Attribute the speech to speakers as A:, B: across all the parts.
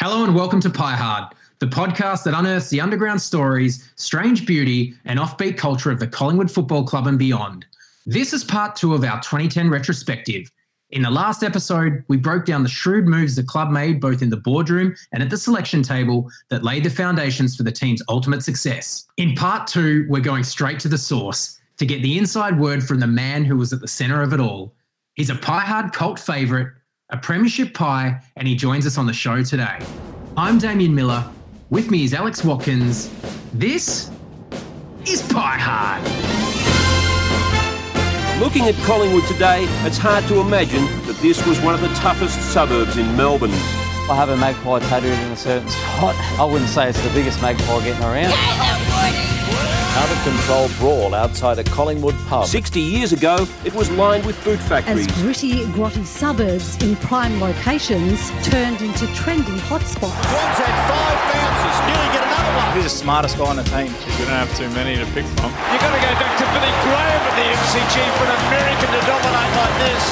A: Hello and welcome to Pie Hard, the podcast that unearths the underground stories, strange beauty, and offbeat culture of the Collingwood Football Club and beyond. This is part two of our 2010 retrospective. In the last episode, we broke down the shrewd moves the club made both in the boardroom and at the selection table that laid the foundations for the team's ultimate success. In part two, we're going straight to the source to get the inside word from the man who was at the centre of it all. He's a Pie Hard cult favourite, a Premiership Pie, and he joins us on the show today. I'm Damien Miller. With me is Alex Watkins. This is Pie Hard.
B: Looking at Collingwood today, it's hard to imagine that this was one of the toughest suburbs in Melbourne.
C: I have a magpie tattooed in a certain spot. I wouldn't say it's the biggest magpie getting around.
D: Out of control brawl outside a Collingwood pub.
B: 60 years ago, it was lined with boot factories.
E: as
B: factories.
E: gritty, grotty suburbs in prime locations turned into trendy hotspots.
F: One's had five bounces, nearly get another one.
G: He's the smartest guy on the team.
H: We don't have too many to pick from.
F: You've got to go back to Billy Graham at the MCG for an American to dominate like this.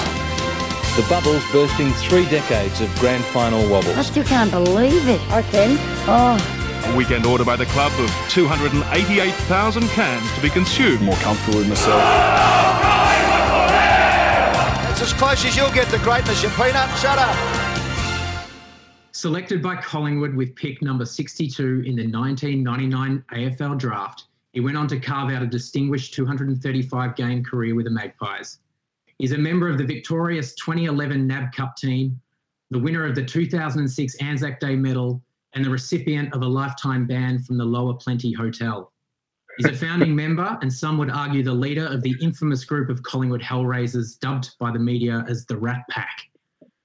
D: The Bubbles bursting three decades of grand final wobbles.
I: I still can't believe it. I can. Oh.
J: A weekend order by the club of 288,000 cans to be consumed.
H: More comfortable with myself.
F: That's as close as you'll get to greatness, you peanut. Shut up.
A: Selected by Collingwood with pick number 62 in the 1999 AFL draft, he went on to carve out a distinguished 235 game career with the Magpies. He's a member of the victorious 2011 NAB Cup team, the winner of the 2006 Anzac Day medal, and the recipient of a lifetime ban from the Lower Plenty Hotel. He's a founding member, and some would argue the leader of the infamous group of Collingwood Hellraisers, dubbed by the media as the Rat Pack.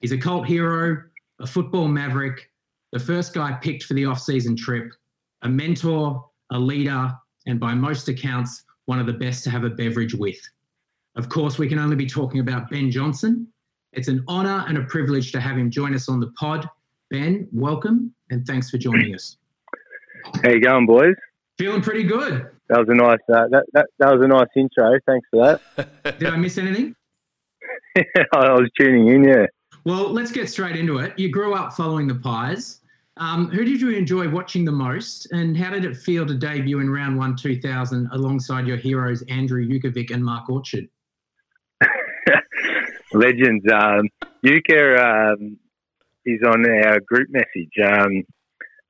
A: He's a cult hero, a football maverick, the first guy picked for the off-season trip, a mentor, a leader, and by most accounts, one of the best to have a beverage with. Of course, we can only be talking about Ben Johnson. It's an honour and a privilege to have him join us on the pod. Ben, welcome and thanks for joining us.
K: How you going, boys?
A: Feeling pretty good.
K: That was a nice uh, that, that that was a nice intro. Thanks for that.
A: Did I miss anything?
K: I was tuning in. Yeah.
A: Well, let's get straight into it. You grew up following the Pies. Um, who did you enjoy watching the most, and how did it feel to debut in round one 2000 alongside your heroes Andrew Jukovic and Mark Orchard?
K: Legends. Um, Yuka um, is on our group message. Um,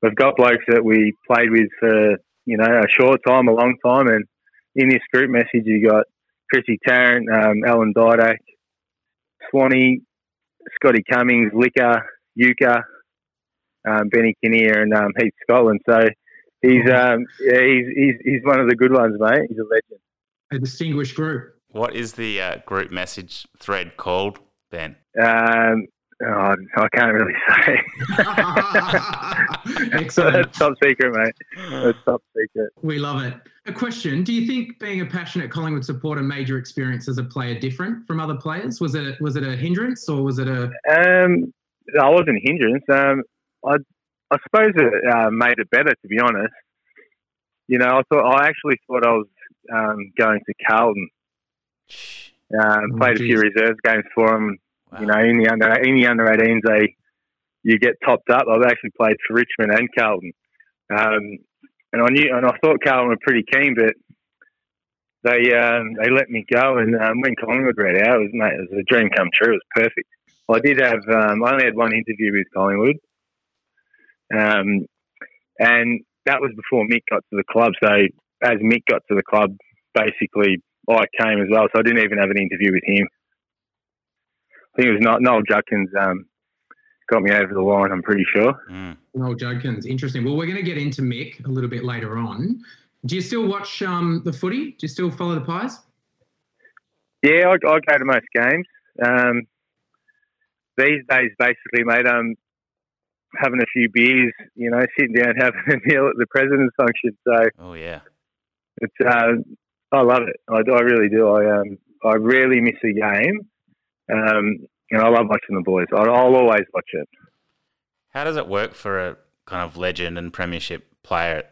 K: we've got blokes that we played with for you know a short time, a long time, and in this group message you got Chrissy Tarrant, um, Alan Didak, Swanee, Scotty Cummings, Licker, Yuka, um, Benny Kinnear, and um, Heath Scotland. So he's um, yeah, he's, he's he's one of the good ones, mate. He's a legend.
A: A distinguished group.
L: What is the uh, group message thread called, Ben?
K: Um, oh, I can't really say.
A: Excellent.
K: That's top secret, mate. That's top secret.
A: We love it. A question: Do you think being a passionate Collingwood supporter made your experience as a player different from other players? Was it was it a hindrance or was it a
K: Um, I wasn't a hindrance. Um, I I suppose it uh, made it better, to be honest. You know, I thought I actually thought I was um, going to Carlton. Um,
A: Oh,
K: played a few reserves games for them.
L: Wow.
K: You know, in the under in the under 18s, they you get topped up. I've actually played for Richmond and Carlton, um, and I knew and I thought Carlton were pretty keen, but they um, they let me go. And um, when Collingwood read out, it was mate, it was a dream come true. It was perfect. I did have um, I only had one interview with Collingwood, um, and that was before Mick got to the club. So as Mick got to the club, basically I came as well. So I didn't even have an interview with him. I think it was not Noel Judkins um, got me over the line. I'm pretty sure.
L: Mm.
A: Noel Judkins? Interesting. Well, we're going to get into Mick a little bit later on. Do you still watch um, the footy? Do you still follow the Pies?
K: Yeah, I, I go to most games. Um, these days, basically, mate, I'm having a few beers, you know, sitting down having a meal at the president's function. So
L: Oh yeah.
K: it's, uh, I love it. I, I really do. I um, I rarely miss a game, um, and I love watching the boys. I'll always watch it.
L: How does it work for a kind of legend and premiership player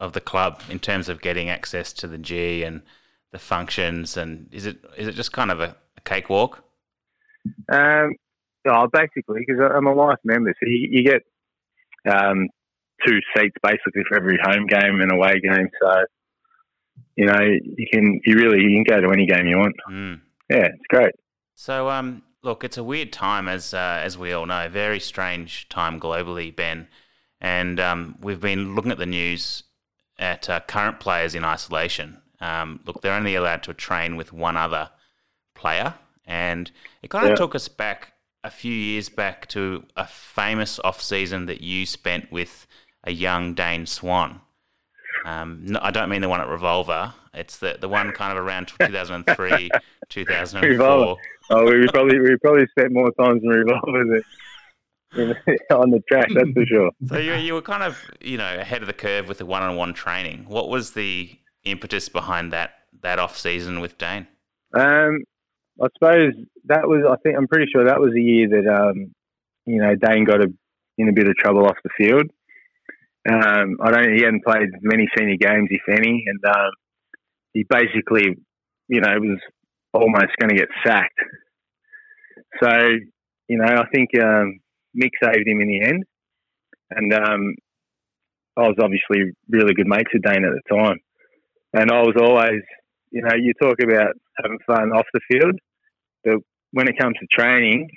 L: of the club in terms of getting access to the G and the functions? And is it is it just kind of a, a cakewalk?
K: Um, oh, basically, because I'm a life member, so you, you get um, two seats basically for every home game and away game. So you know you can you really you can go to any game you want.
L: Mm.
K: Yeah, it's great.
L: So um, look, it's a weird time as uh, as we all know, very strange time globally, Ben. And um, we've been looking at the news at uh, current players in isolation. Um, look, they're only allowed to train with one other player, and it kind of
K: Yeah.
L: took us back a few years back to a famous off season that you spent with a young Dane Swan. Um, no, I don't mean the one at Revolver. It's the the one kind of around 2003, 2004.
K: Revolver. Oh, we probably we probably spent more times in revolver than on the track. That's for sure.
L: So you you were kind of you know ahead of the curve with the one on one training. What was the impetus behind that that off season with Dane?
K: Um, I suppose that was. I think I'm pretty sure that was the year that um, you know Dane got a, in a bit of trouble off the field. Um, I don't. He hadn't played many senior games, if any, and um, he basically, you know, was almost going to get sacked. So, you know, I think um, Mick saved him in the end, and um, I was obviously really good mates with Dane at the time, and I was always, you know, you talk about having fun off the field, but when it comes to training,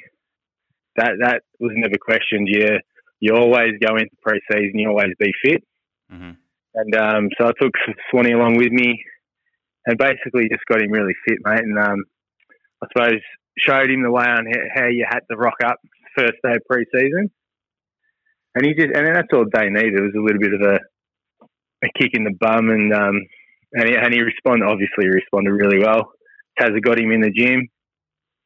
K: that that was never questioned. You you always go into pre-season, you always be fit,
L: mm-hmm.
K: and um, so I took Swanee along with me, and basically just got him really fit, mate, and um, I suppose showed him the way on how you had to rock up first day of pre-season, and he just and that's all they needed. It was a little bit of a a kick in the bum, and um, and he, and he responded. Obviously, responded really well. Taz got him in the gym,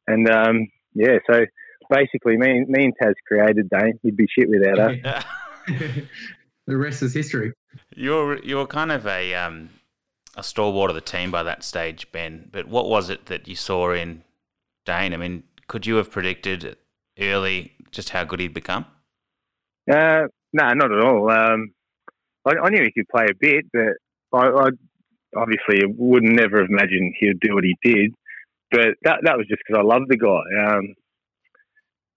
K: and um, yeah, so basically, me, me and Taz created Dane. He'd be shit without us.
A: the rest is history.
L: You're you're kind of a um, a stalwart of the team by that stage, Ben. But what was it that you saw in Dane? I mean, could you have predicted early just how good he'd become?
K: Uh, no, not at all. Um, I, I knew he could play a bit, but I, I obviously would never have imagined he'd do what he did. But that that was just because I loved the guy. Um,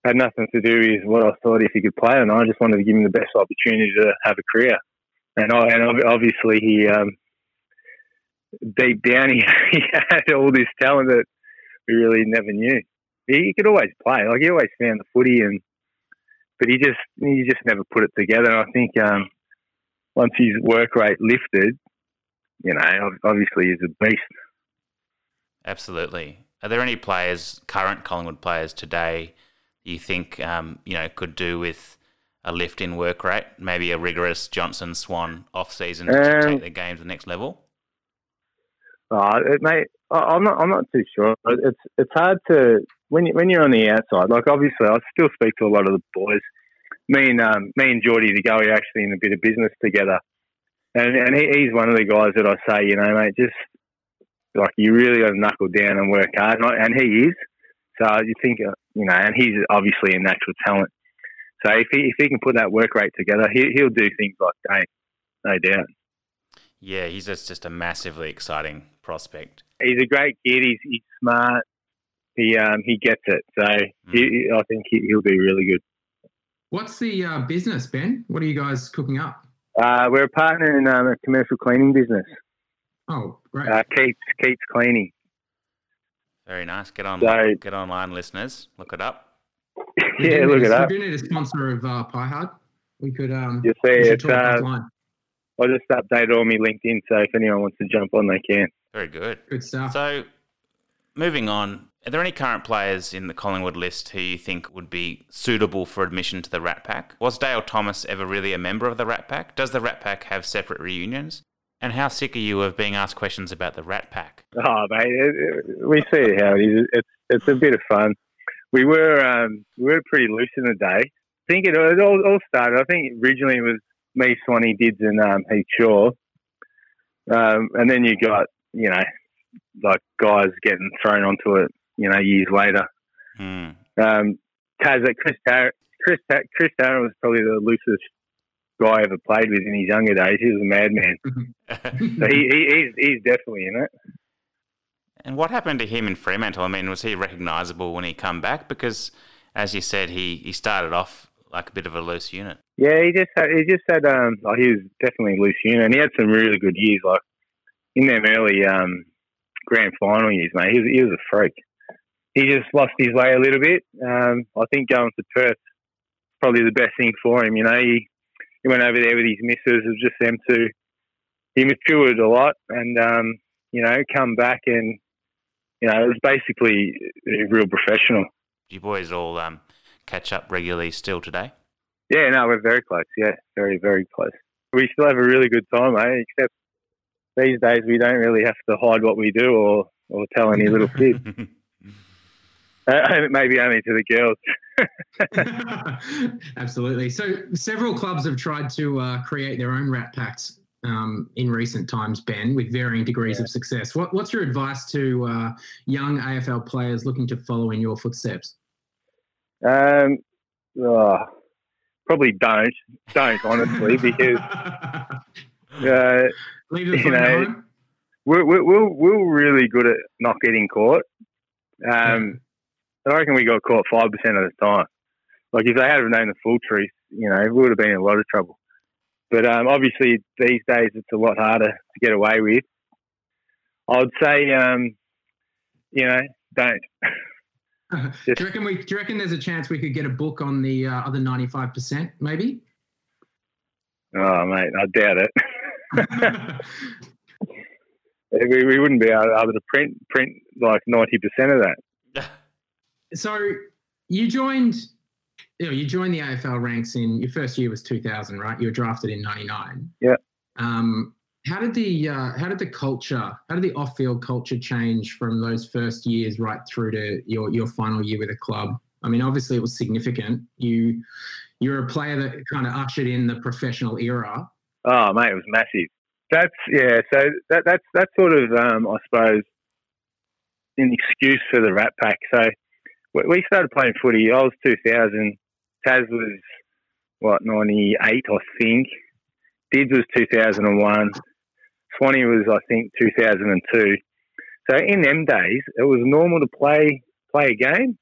K: had nothing to do with what I thought if he could play, and I just wanted to give him the best opportunity to have a career. And I, and obviously he um, deep down he, he had all this talent that we really never knew. He, he could always play, like he always found the footy, and but he just he just never put it together. And I think um, once his work rate lifted, you know, obviously he's a beast.
L: Absolutely. Are there any players, current Collingwood players today, you think um, you know could do with a lift in work rate? Maybe a rigorous Johnson Swan off season to
K: Um,
L: take their game to the next level.
K: Uh, it may, I'm not. I'm not too sure. It's it's hard to when you, when you're on the outside. Like obviously, I still speak to a lot of the boys. Me and um, me and Jordy De Goey are actually in a bit of business together, and and he, he's one of the guys that I say, you know, mate, just like you really got to knuckle down and work hard, and, I, and he is. So you think, uh, you know, and he's obviously a natural talent. So if he if he can put that work rate together, he, he'll do things like Dane, no doubt.
L: Yeah, he's just, just a massively exciting prospect.
K: he's a great kid. He's, he's smart. He um, he gets it. So he, he- I think he, he'll be really good.
A: What's the uh, business, Ben? What are you guys cooking up?
K: Uh, we're a partner in um, a commercial cleaning business.
A: Oh, great.
K: Uh, Keats Keats Cleaning.
L: Very nice. Get on,
K: So-
L: get online, listeners. Look it up.
K: Yeah, look
A: need
K: it up.
A: We do need a sponsor of uh, Pie Hard. We could. Um,
K: You see,
A: we
K: it's
A: talk
K: uh,
A: offline.
K: I just updated all my LinkedIn, so if anyone wants to jump on, they can.
L: Very good.
A: Good stuff.
L: So, moving on, are there any current players in the Collingwood list who you think would be suitable for admission to the Rat Pack? Was Dale Thomas ever really a member of the Rat Pack? Does the Rat Pack have separate reunions? And how sick are you of being asked questions about the Rat Pack?
K: Oh, mate, it, it, we see how it is. It's it's a bit of fun. We were um, we were pretty loose in the day. I think it, it all, all started. I think originally it was me, Swanee, Dids, and um, Heath Shaw, um, and then you got you know like guys getting thrown onto it. You know, years later.
L: Hmm.
K: Um, Taz, Chris Tarrant, Chris Ta- Chris Tarrant was probably the loosest guy I ever played with in his younger days. He was a madman. so he, he, he's he's definitely in it.
L: And what happened to him in Fremantle? I mean, was he recognisable when he come back? Because, as you said, he, he started off like a bit of a loose unit.
K: Yeah, he just had, he just had um oh, he was definitely a loose unit, and he had some really good years. Like in them early um grand final years, mate, he was, he was a freak. He just lost his way a little bit. Um, I think going to Perth probably the best thing for him. You know, he he went over there with his missus. It was just them two. He matured a lot, and um, you know, come back and you know, it was basically a real professional.
L: Do you boys all um, catch up regularly still today?
K: Yeah, no, we're very close. Yeah, very, very close. We still have a really good time, eh? Except these days we don't really have to hide what we do or, or tell any little kids. Uh, maybe only to the
A: girls. Absolutely. So several clubs have tried to uh, create their own rat packs um, in recent times, Ben, with varying degrees yeah. of success. What, what's your advice to uh, young AFL players looking to follow in your footsteps?
K: Um, oh, probably don't, don't honestly, because uh,
A: you know,
K: we're, we're, we're really good at not getting caught. Um. I reckon we got caught five percent of the time. Like if they had known the full truth, you know, we would have been in a lot of trouble. But um, obviously these days it's a lot harder to get away with. I would say, um, you know, don't.
A: do you reckon we? Do you reckon there's a chance we could get a book on the uh, other ninety five percent, maybe?
K: Oh, mate, I doubt it. we, we wouldn't be able, able to print print like ninety percent of that.
A: So you joined, you know, you joined the AFL ranks in your first year was two thousand, right? You were drafted in ninety nine.
K: Yeah.
A: Um, how did the uh, how did the culture, how did the off field culture change from those first years right through to your your final year with the club? I mean, obviously it was significant. You you're a player that kind of ushered in the professional era.
K: Oh, mate, it was massive. That's yeah. So that that's that's sort of um, I suppose an excuse for the Rat Pack. So we started playing footy. I was 2000. Taz was what 98, I think. Dids was 2001. Swanee was, I think, 2002. So in them days, it was normal to play play a game,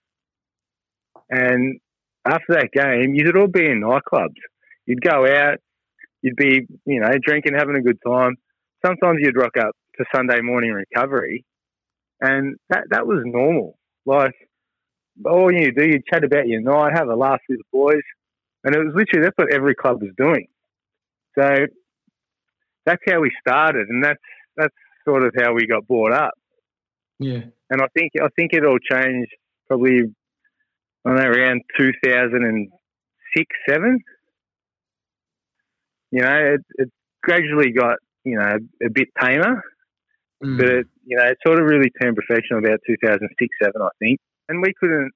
K: and after that game, you'd all be in nightclubs. You'd go out, you'd be, you know, drinking, having a good time. Sometimes you'd rock up to Sunday morning recovery, and that that was normal. Like all you do, you'd chat about your night, have a laugh with the boys, and it was literally that's what every club was doing. So that's how we started, and that's that's sort of how we got brought up.
A: Yeah.
K: And I think I think it all changed probably I don't know around two thousand and six, seven. You know, it, it gradually got you know a bit tamer, mm. but it, you know it sort of really turned professional about two thousand six, seven, I think. And we couldn't,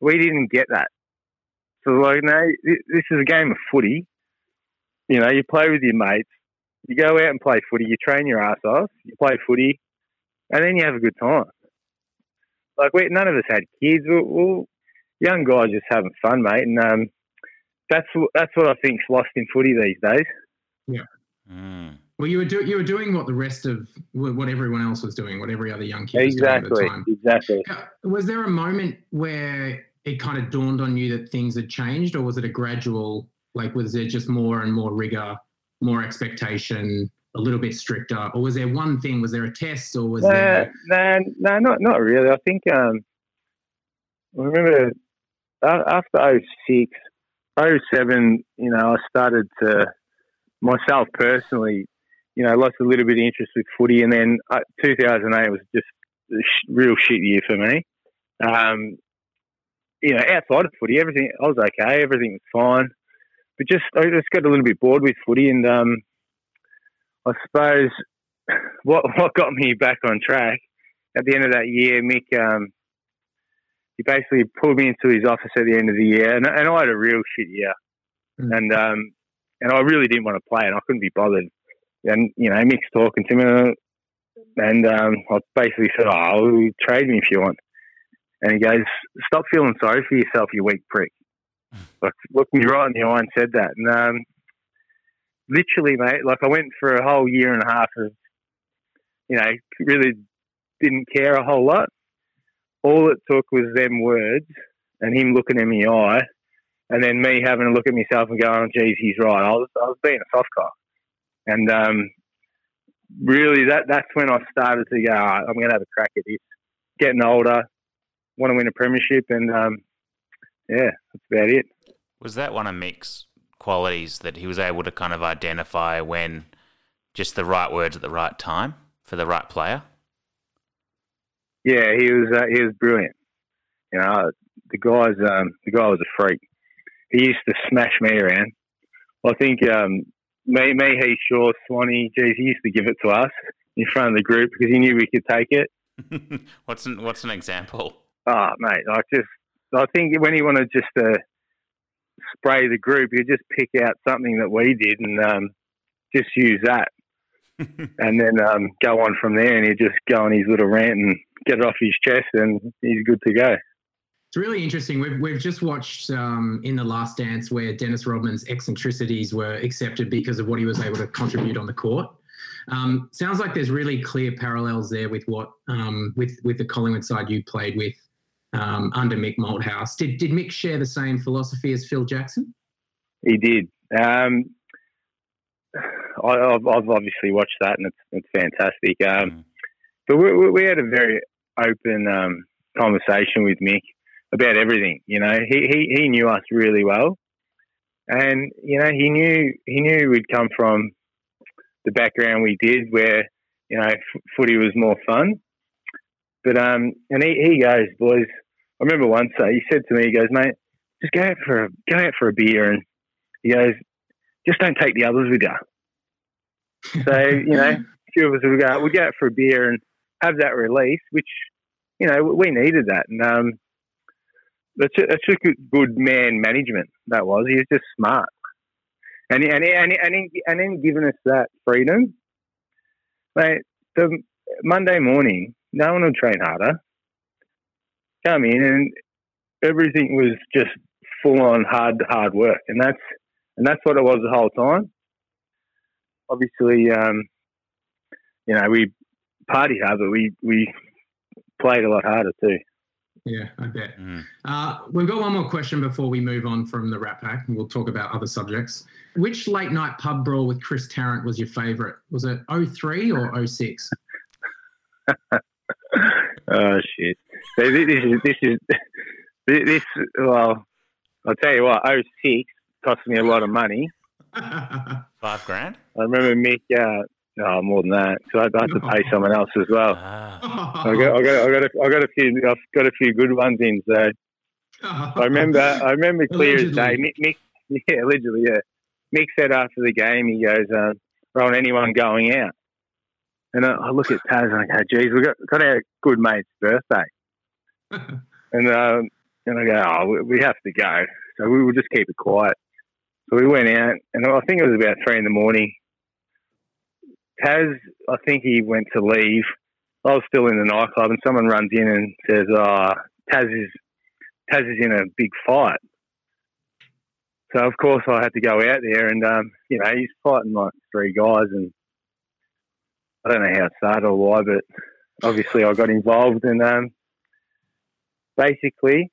K: we didn't get that. So like, no, this is a game of footy you know, you play with your mates, you go out and play footy, you train your ass off, you play footy, and then you have a good time. Like we, none of us had kids. We're, we're young guys just having fun, mate, and um, that's that's what I think's lost in footy these days.
A: Yeah. Mm. Well, you were do, you were doing what the rest of what everyone else was doing, what every other young kid
K: exactly,
A: was doing at
K: the time. Exactly.
A: Was there a moment where it kind of dawned on you that things had changed, or was it a gradual like, was there just more and more rigor, more expectation, a little bit stricter, or was there one thing? Was there a test, or was
K: no,
A: there?
K: No, no, not not really. I think um, I remember after 06, 07, you know, I started to myself personally, you know, lost a little bit of interest with footy, and then uh, 2008 was just a sh- real shit year for me. Um, you know, outside of footy, everything I was okay, everything was fine but just I just got a little bit bored with footy, and um, I suppose what what got me back on track at the end of that year, Mick, um, he basically pulled me into his office at the end of the year, and, and I had a real shit year, mm. and um, and I really didn't want to play, and I couldn't be bothered. And you know, Mick's talking to me, and um, I basically said, "Oh, trade me if you want." And he goes, "Stop feeling sorry for yourself, you weak prick." like looked me right in the eye and said that. And um, literally, mate, like I went for a whole year and a half of, you know, really didn't care a whole lot. All it took was them words and him looking in the eye, and then me having a look at myself and going, "Geez, he's right." I was I was being a soft cock, and um, really that that's when I started to go. I'm going to have a crack at this. Getting older, want to win a premiership, and um, yeah, that's about it.
L: Was that one of Mick's qualities that he was able to kind of identify when just the right words at the right time for the right player?
K: Yeah, he was uh, he was brilliant. You know, the guy's um, the guy was a freak. He used to smash me around. I think um, me, me, he, Shaw, Swanee, geez, he used to give it to us in front of the group because he knew we could take it.
L: what's an, what's an example?
K: Oh, mate, like just I think when he wanted just to spray the group, he'd just pick out something that we did and um, just use that. and then um, go on from there, and he'd just go on his little rant and get it off his chest, and he's good to go.
A: It's really interesting. We've, we've just watched um, in The Last Dance where Dennis Rodman's eccentricities were accepted because of what he was able to contribute on the court. Um, sounds like there's really clear parallels there with what um, with with the Collingwood side you played with um, under Mick Malthouse. Did did Mick share the same philosophy as Phil Jackson?
K: He did. Um, I, have obviously watched that, and it's, it's fantastic. Um, but we, we, had a very open conversation with Mick about everything. You know, he, he, he knew us really well, and you know, he knew he knew we'd come from the background we did, where you know, f- footy was more fun. But um, and he, he goes, boys. I remember once uh, he said to me, he goes, mate, just go out for a go out for a beer, and he goes, just don't take the others with you. So, you know, a few of us would go, we'd go out for a beer and have that release, which, you know, we needed that. And um, that's, a, that's good man management, that was. He was just smart. And, and, and, and, and then giving us that freedom, mate, the Monday morning, no one would train harder. Come in and everything was just full on hard, hard work. And that's, and that's what it was the whole time obviously, um, you know, we party hard, but we we played a lot harder too.
A: Yeah, I bet. Mm. Uh, we've got one more question before we move on from the Rat Pack, and we'll talk about other subjects. Which late night pub brawl with Chris Tarrant was your favourite? Was it 03 or 06?
K: oh shit! So this is this is this. Well, I'll tell you what. 06 cost me a lot of money.
L: Five grand.
K: I remember Mick. Uh, no, more than that. So I had to pay someone else as well. Ah. I got, I got, I got, a, I got a few. I've got a few good ones in. So I remember, I remember clear as day. Mick, Mick, yeah, allegedly, yeah. Mick said after the game, he goes, uh, "On anyone going out?" And I, I look at Taz and I go, "Geez, we got got our good mate's birthday." and um, and I go, "Oh, we have to go." So we will just keep it quiet. So we went out, and I think it was about three in the morning. Taz, I think he went to leave. I was still in the nightclub, and someone runs in and says, "Ah, oh, Taz is Taz is in a big fight." So of course I had to go out there, and um, you know he's fighting like three guys, and I don't know how it started or why, but obviously I got involved, and um, basically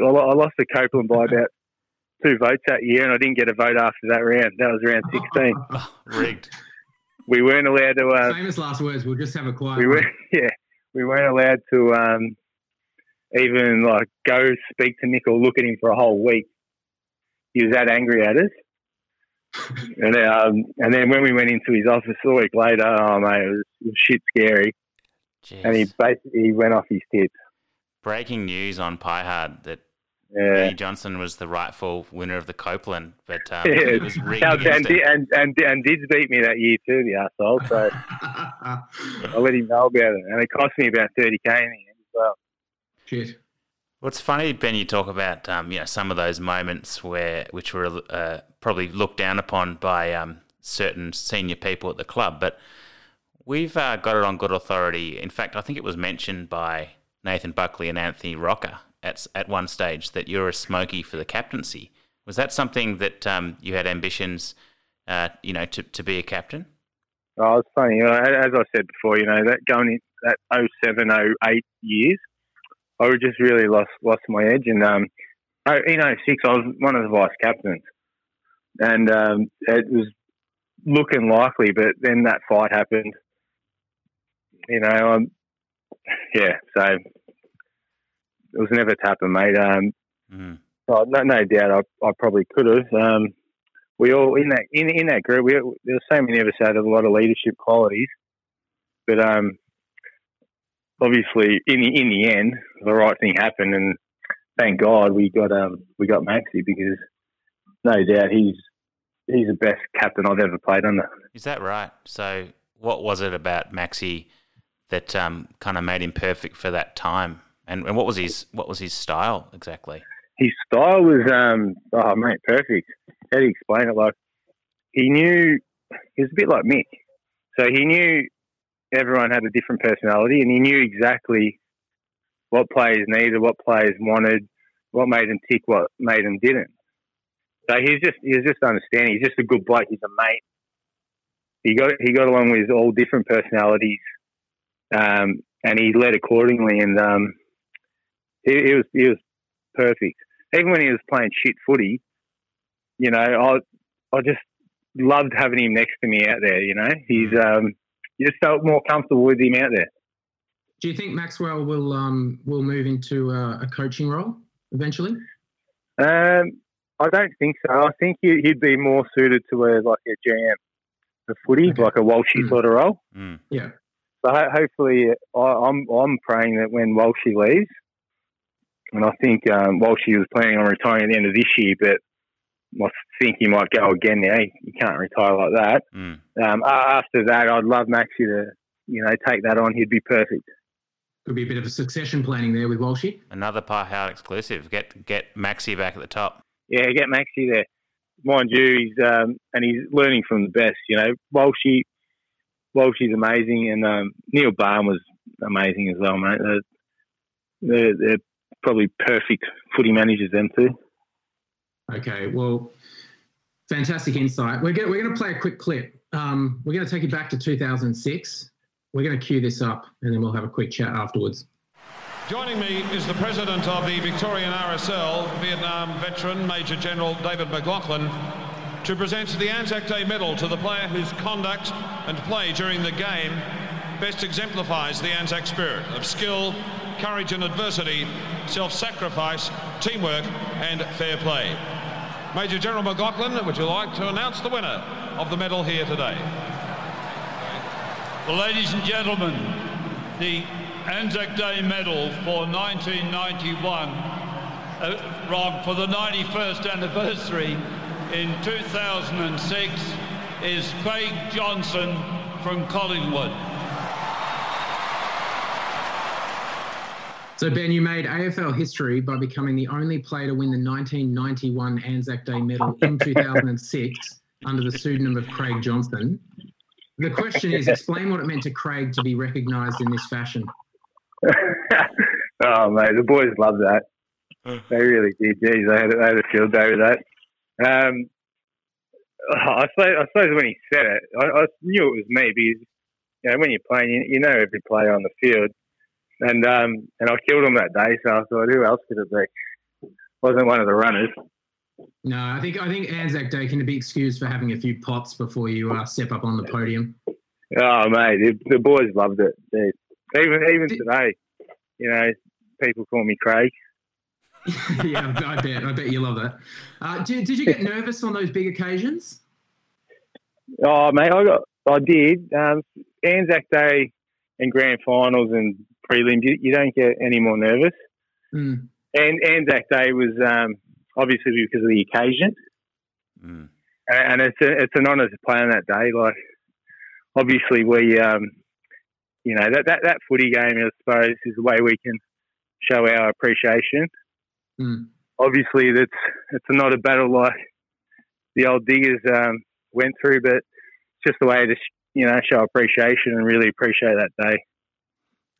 K: I lost to Copeland by about two votes that year, and I didn't get a vote after that round. That was round 16.
L: rigged.
K: We weren't allowed to. Uh,
A: Famous last words. We'll just have a quiet.
K: We were, yeah, we weren't allowed to um, even like go speak to Nick or look at him for a whole week. He was that angry at us. and um, and then when we went into his office a week later, oh mate, it was, it was shit scary. Jeez. And he basically went off his tips.
L: Breaking news on Pie Hard that yeah. Johnson was the rightful winner of the Copeland, but um, yeah. it was rigged and,
K: and, and, and, and did beat me that year too, the asshole. So I let him know about it, and it cost me about thirty k in the end as well.
A: Cheers.
L: What's funny, Ben, you talk about um, you know some of those moments where which were uh, probably looked down upon by um, certain senior people at the club, but we've uh, got it on good authority. In fact, I think it was mentioned by Nathan Buckley and Anthony Rocca at at one stage that you're a smoky for the captaincy. Was that something that um, you had ambitions, uh, you know, to, to be a captain?
K: Oh, it's funny. As I said before, you know, that going in that 07, 08 years, I just really lost lost my edge, and um, oh, in 06, I was one of the vice captains, and um, it was looking likely, but then that fight happened. You know, um, yeah, so it was never to happen, mate. Um,
L: mm.
K: no, no doubt, I, I probably could have. Um, we all in that in in that group. We there were so many of us had a lot of leadership qualities, but um, obviously in the in the end, the right thing happened, and thank God we got um we got Maxi because no doubt he's he's the best captain I've ever played under.
L: Is that right? So what was it about Maxi that um, kind of made him perfect for that time? And, and what was his what was his style exactly?
K: His style was um oh mate perfect. How do you explain it? Like he knew he was a bit like Mick, so he knew everyone had a different personality, and he knew exactly what players needed, what players wanted, what made them tick, what made them didn't. So he's just he's just understanding. He's just a good bloke. He's a mate. He got he got along with all different personalities, um, and he led accordingly. And um, he, he, was he was perfect. Even when he was playing shit footy, you know, I I just loved having him next to me out there. You know, he's um, you just felt more comfortable with him out there.
A: Do you think Maxwell will um, will move into a, a coaching role eventually?
K: Um, I don't think so. I think he, would be more suited to a like a GM, a footy, okay. like a Walshy mm. sort of role.
L: Mm.
A: Yeah.
K: So ho- hopefully, I, I'm I'm praying that when Walshy leaves, and I think um, Walshy was planning on retiring at the end of this year, but I think he might go again now. You can't retire like that.
L: Mm.
K: Um, after that, I'd love Maxi to, you know, take that on. He'd be perfect.
A: Could be a bit of a succession planning there with Walshy.
L: Another Pie Hard exclusive. Get get Maxi back at the top.
K: Yeah, get Maxi there. Mind you, he's um, and he's learning from the best. You know, Walshy, Walshy's amazing, and um, Neil Balme was amazing as well, mate. They're, they're, they're probably perfect footy managers, them too.
A: Okay, well, fantastic insight. We're going we're going to play a quick clip. Um, we're going to take you back to 2006. We're going to cue this up, and then we'll have a quick chat afterwards.
G: Joining me is the president of the Victorian RSL, Vietnam veteran Major General David McLachlan, to present the Anzac Day medal to the player whose conduct and play during the game best exemplifies the Anzac spirit of skill, courage and adversity, self-sacrifice, teamwork and fair play. Major General McLachlan, would you like to announce the winner of the medal here today?
M: Well, ladies and gentlemen, the Anzac Day medal for 1991, uh, for the 91st anniversary in 2006 is Craig Johnson from Collingwood.
A: So, Ben, you made AFL history by becoming the only player to win the 1991 Anzac Day medal in 2006 under the pseudonym of Craig Johnson. The question is explain what it meant to Craig to be recognised in this fashion.
K: oh, mate, the boys loved that. They really did. Geez, they had, they had a field day with that. Um, I, suppose, I suppose when he said it, I, I, knew it was me because you know when you're playing, you, you know every player on the field and um, and I killed him that day. So I thought, who else could it be? Wasn't one of the runners.
A: No, I think I think Anzac Day can be excused for having a few pots before you uh, step up on the podium.
K: Oh mate, the, the boys loved it. Even even Did, today, you know, people call me Craig.
A: yeah, I bet. I bet you love that. Uh, did, did you get nervous on those big occasions?
K: Oh mate, I got I did. Um, Anzac Day and grand finals and prelims, you, you don't get any more nervous.
A: Mm.
K: And Anzac Day was um, obviously because of the occasion,
L: mm.
K: and, it's a, it's an honour to play on that day. Like obviously we, um, you know, that, that that footy game, I suppose, is the way we can show our appreciation.
A: Mm.
K: Obviously, that's it's not a battle like the old diggers um, went through, but it's just a way to you know show appreciation and really appreciate that day.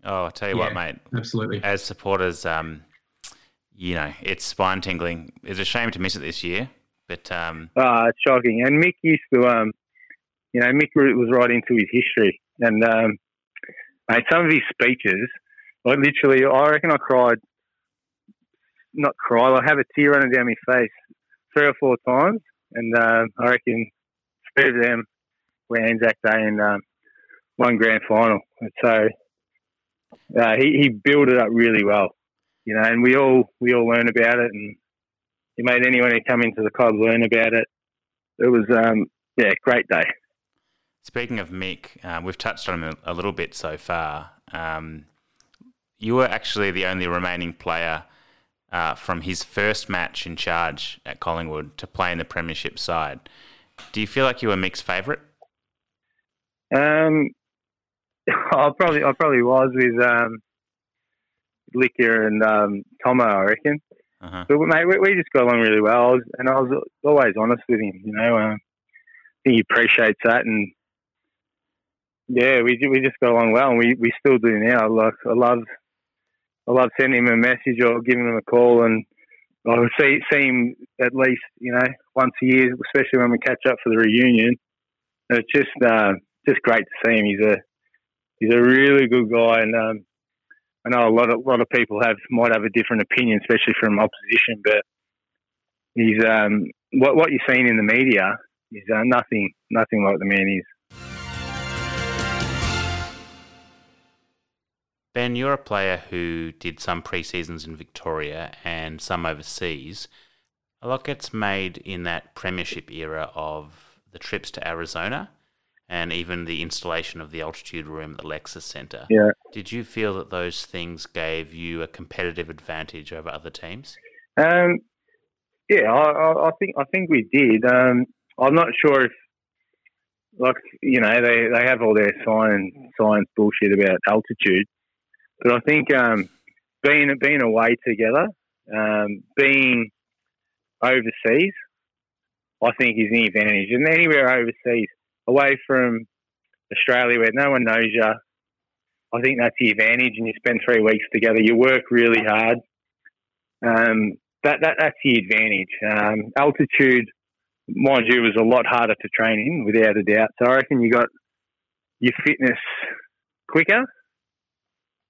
L: Oh, I tell you
A: Yeah,
L: what, mate.
A: Absolutely.
L: As supporters, um, you know, it's spine tingling. It's a shame to miss it this year, but um,
K: Ah, it's shocking. And Mick used to, um, you know, Mick was right into his history, and um, mate, some of his speeches, like literally, I reckon I cried not cry, I have a tear running down my face three or four times, and uh, I reckon three of them were Anzac Day and um, one grand final. And so uh, he he built it up really well, you know, and we all we all learn about it, and he made anyone who come into the club learn about it. It was um, yeah, great day.
L: Speaking of Mick, uh, we've touched on him a little bit so far. Um, you were actually the only remaining player uh, from his first match in charge at Collingwood to play in the Premiership side. Do you feel like you were Mick's favourite?
K: Um, I probably I probably was with um, Licker and um, Tomo, I reckon.
L: Uh-huh.
K: But mate, we, we, just got along really well, I was, and I was always honest with him. You know, um, I think he appreciates that, and yeah, we we just got along well, and we, we still do now. Like I love I love sending him a message or giving him a call, and I see see him at least you know once a year, especially when we catch up for the reunion. It's just uh, just great to see him. He's a he's a really good guy, and um, I know a lot of a lot of people have might have a different opinion, especially from opposition. But he's um, what what you're seeing in the media is uh, nothing nothing like the man is.
L: Ben, you're a player who did some pre-seasons in Victoria and some overseas. A lot gets made in that premiership era of the trips to Arizona and even the installation of the altitude room at the Lexus Centre.
K: Yeah.
L: Did you feel that those things gave you a competitive advantage over other teams?
K: Um, yeah, I, I, think I think we did. Um, I'm not sure if, like you know, they, they have all their science science bullshit about altitude, but I think um, being being away together, um, being overseas, I think is an advantage. And anywhere overseas, away from Australia where no one knows you, I think that's the advantage. And you spend three weeks together, you work really hard. Um, that, that that's the advantage. Um, altitude, mind you, was a lot harder to train in, without a doubt. So I reckon you got your fitness quicker,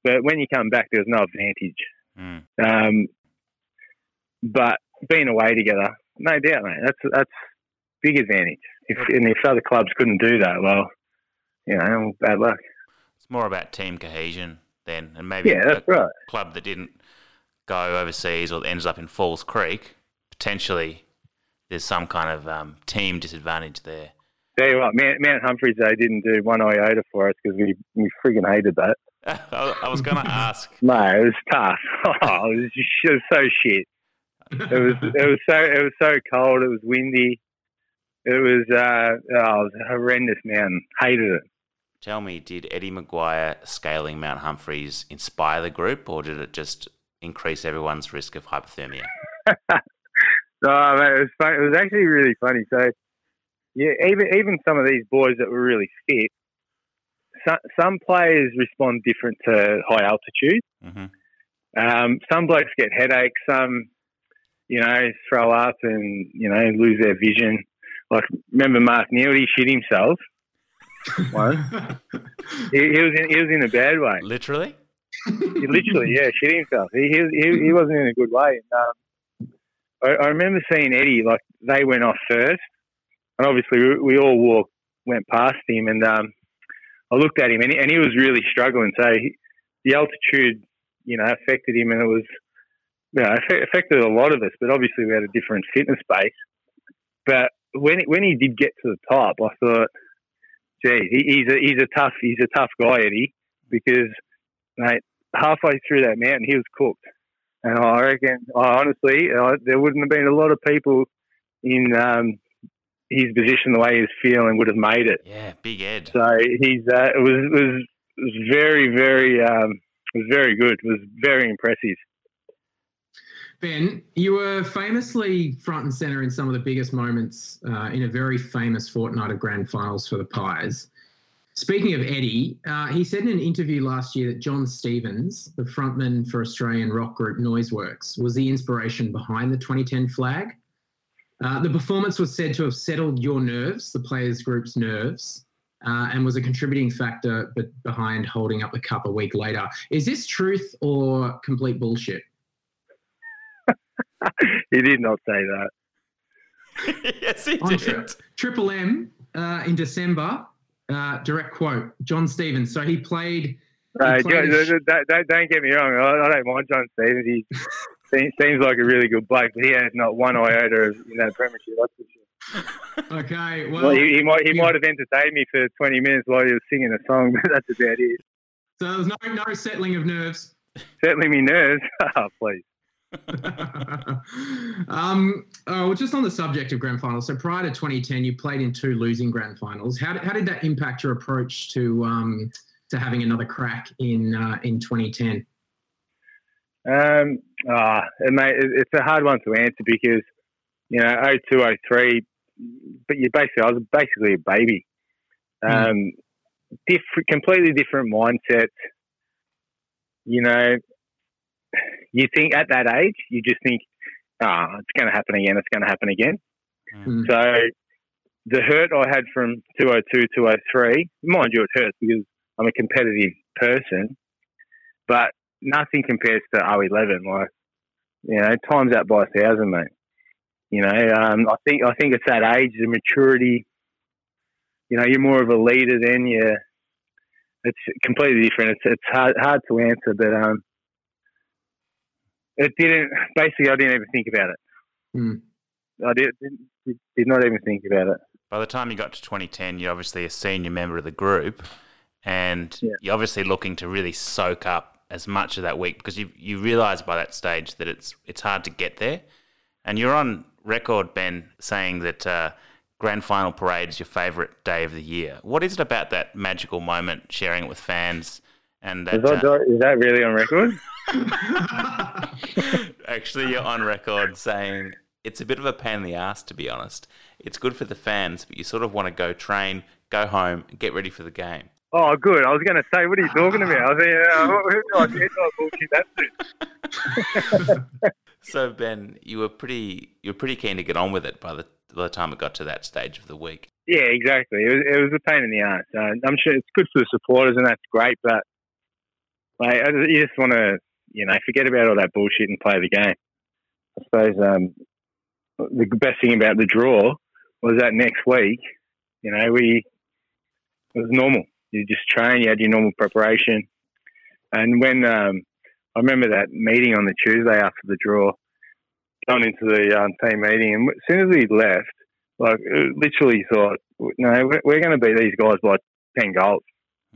K: but when you come back, there's no advantage.
L: Mm.
K: Um, but being away together, no doubt, mate. That's that's big advantage. If and if other clubs couldn't do that, well, you know, bad luck.
L: It's more about team cohesion then, and maybe
K: yeah, that's
L: a
K: right.
L: club that didn't go overseas or ends up in Falls Creek, potentially there's some kind of um, team disadvantage there.
K: Tell you what, Mount, Mount Humphreys they didn't do one iota for us because we we frigging hated that.
L: I was going to ask.
K: no, it was tough. Oh, it, was just, it was so shit. It was it was so it was so cold. It was windy. It was uh, oh, it was a horrendous mountain. Hated it.
L: Tell me, did Eddie McGuire scaling Mount Humphreys inspire the group, or did it just increase everyone's risk of hypothermia?
K: oh, man, it was fun. It was actually really funny. So, yeah, even even some of these boys that were really fit, some, some players respond different to high altitude.
L: Mm-hmm.
K: Um, some blokes get headaches. Some, you know, throw up and you know lose their vision. Like remember Mark Neeld, he shit himself. One, he, he, was in, he was in a bad way.
L: Literally.
K: He literally, yeah, shit himself. He he, he wasn't in a good way. Um, I, I remember seeing Eddie like they went off first, and obviously we, we all walked went past him, and um, I looked at him, and he, and he was really struggling. So he, the altitude, you know, affected him, and it was, you know, affected a lot of us. But obviously, we had a different fitness base. But when when he did get to the top, I thought, gee, he, he's a he's a tough he's a tough guy, Eddie, because mate, halfway through that mountain, he was cooked. And I reckon, honestly, there wouldn't have been a lot of people in um, his position the way he's feeling would have made it.
L: Yeah, big Ed.
K: So he's uh, it was it was it was very very um, it was very good. It was very impressive.
A: Ben, you were famously front and centre in some of the biggest moments uh, in a very famous fortnight of grand finals for the Pies. Speaking of Eddie, uh, he said in an interview last year that Jon Stevens, the frontman for Australian rock group Noiseworks, was the inspiration behind the 2010 flag. Uh, the performance was said to have settled your nerves, the players' group's nerves, uh, and was a contributing factor behind holding up the cup a week later. Is this truth or complete bullshit?
K: he did not say that.
L: yes, he
A: On
L: did.
A: tri- Triple M uh, in December, uh, direct quote, Jon Stevens. So he played.
K: Uh,
A: he played
K: Jon,
A: a sh-
K: don't, don't, don't get me wrong. I, I don't mind Jon Stevens. He seems, seems like a really good bloke, but he has not one iota of you know premiership. That's for sure.
A: okay, well,
K: Well, he, he might he
A: you-
K: might have entertained me for twenty minutes while he was singing a song, but that's about it.
A: so there was no no settling of nerves.
K: Certainly, me nerves. oh, please.
A: um, oh, well, just on the subject of grand finals. So prior to 2010, you played in two losing grand finals. How, how did that impact your approach to um, to having another crack in uh, in 2010?
K: Um, ah, mate, it- it's a hard one to answer because you know, 02, 03, but you basically, I was basically a baby. Um, different, completely different mindset. You know, you think at that age, you just think, ah, it's going to happen again. It's going to happen again.
A: Mm.
K: So the hurt I had from 202, 203, mind you, it hurts because I'm a competitive person, but nothing compares to 011. Like, you know, times that by a thousand, mate. You know, um, I think I think it's that age, the maturity. You know, you're more of a leader then. You, it's completely different. It's it's hard hard to answer, but um, it didn't. Basically, I didn't even think about it.
A: Mm.
K: I did did, did not even think about it.
L: By the time you got to 2010, you're obviously a senior member of the group, and
K: Yeah.
L: you're obviously looking to really soak up as much of that week because you you realise by that stage that it's it's hard to get there, and you're on record, Ben, saying that uh, grand final parade is your favourite day of the year. What is it about that magical moment, sharing it with fans, and
K: Is
L: that?
K: that,
L: uh,
K: is that really on record?
L: Actually, you're on record saying it's a bit of a pain in the ass, to be honest. It's good for the fans, but you sort of want to go train, go home, get ready for the game.
K: Oh, good. I was going to say, what are you talking about? I was thinking, uh, bullshit that's
L: So Ben, you were pretty you were pretty keen to get on with it by the by the time it got to that stage of the week.
K: Yeah, exactly. It was, it was a pain in the ass. Uh, I'm sure it's good for the supporters, and that's great. But like, I just- you just want to, you know, forget about all that bullshit and play the game. I suppose um, the best thing about the draw was that next week, you know, we it was normal. You just train. You had your normal preparation, and when um, I remember that meeting on the Tuesday after the draw, going into the um, team meeting, and as soon as we left, like literally thought, no, we're, we're going to beat these guys by ten goals.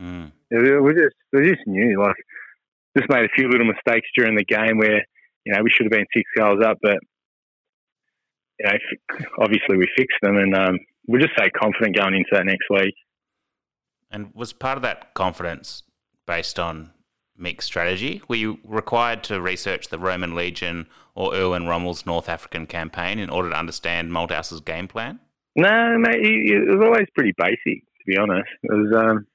L: Mm.
K: We just we just knew, like, just made a few little mistakes during the game where you know we should have been six goals up, but you know, obviously we fixed them, and um, we're just so confident going into that next week.
L: And was part of that confidence based on Mick's strategy? Were you required to research the Roman Legion or Erwin Rommel's North African campaign in order to understand Malthouse's game plan?
K: No, mate, it was always pretty basic, to be honest. It was, um,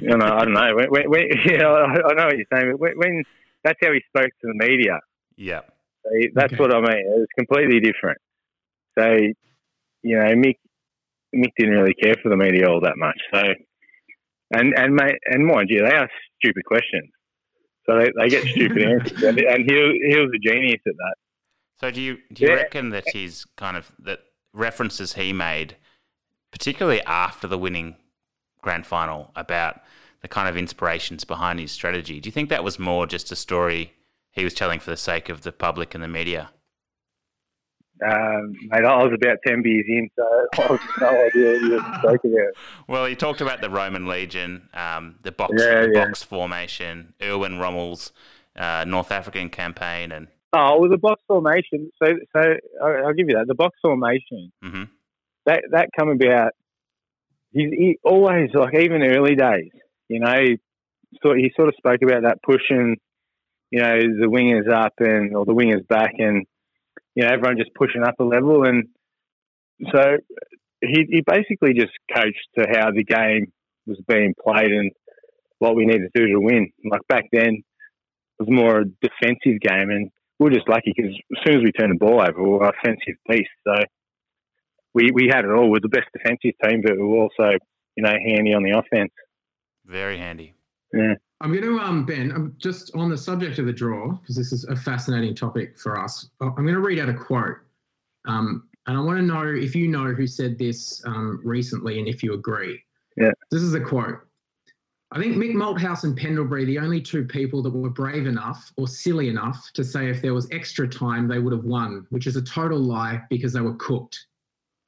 K: you know, I don't know. When, when, when, yeah, I, I know what you're saying. But when, when that's how he spoke to the media,
L: Yeah.
K: So that's
A: Okay.
K: what I mean. It was completely different. So, you know, Mick Mick didn't really care for the media all that much. So, and and mate, and mind you, they ask stupid questions, so they, they get stupid answers, and, and he he was a genius at that.
L: So do you do you
K: Yeah.
L: reckon that he's kind of that references he made, particularly after the winning grand final, about the kind of inspirations behind his strategy? Do you think that was more just a story he was telling for the sake of the public and the media?
K: Um, mate, I was about ten beers in, so I had no idea what you were spoke about.
L: Well, he talked about the Roman Legion, um, the box
K: Yeah,
L: the
K: yeah.
L: box formation, Erwin Rommel's uh, North African campaign, and
K: Oh, well, the box formation. So, so I'll give you that. The box formation.
L: Mhm.
K: That that come about. He, always like even early days. You know, he sort of spoke about that pushing. You know, the wingers up and or the wingers back, and you know everyone just pushing up a level. And so he he basically just coached to how the game was being played and what we needed to do to win. Like back then, it was more a defensive game, and we are just lucky because as soon as we turned the ball over, we were offensive beast. So we we had it all. We're the best defensive team, but we were also you know handy on the offense.
L: very handy.
K: Yeah.
A: I'm going to, um, Ben, I'm just on the subject of the draw, because this is a fascinating topic for us. I'm going to read out a quote. Um, and I want to know if you know who said this um, recently and if you agree.
K: Yeah.
A: This is a quote. I think Mick Malthouse and Pendlebury, the only two people that were brave enough or silly enough to say if there was extra time, they would have won, which is a total lie because they were cooked.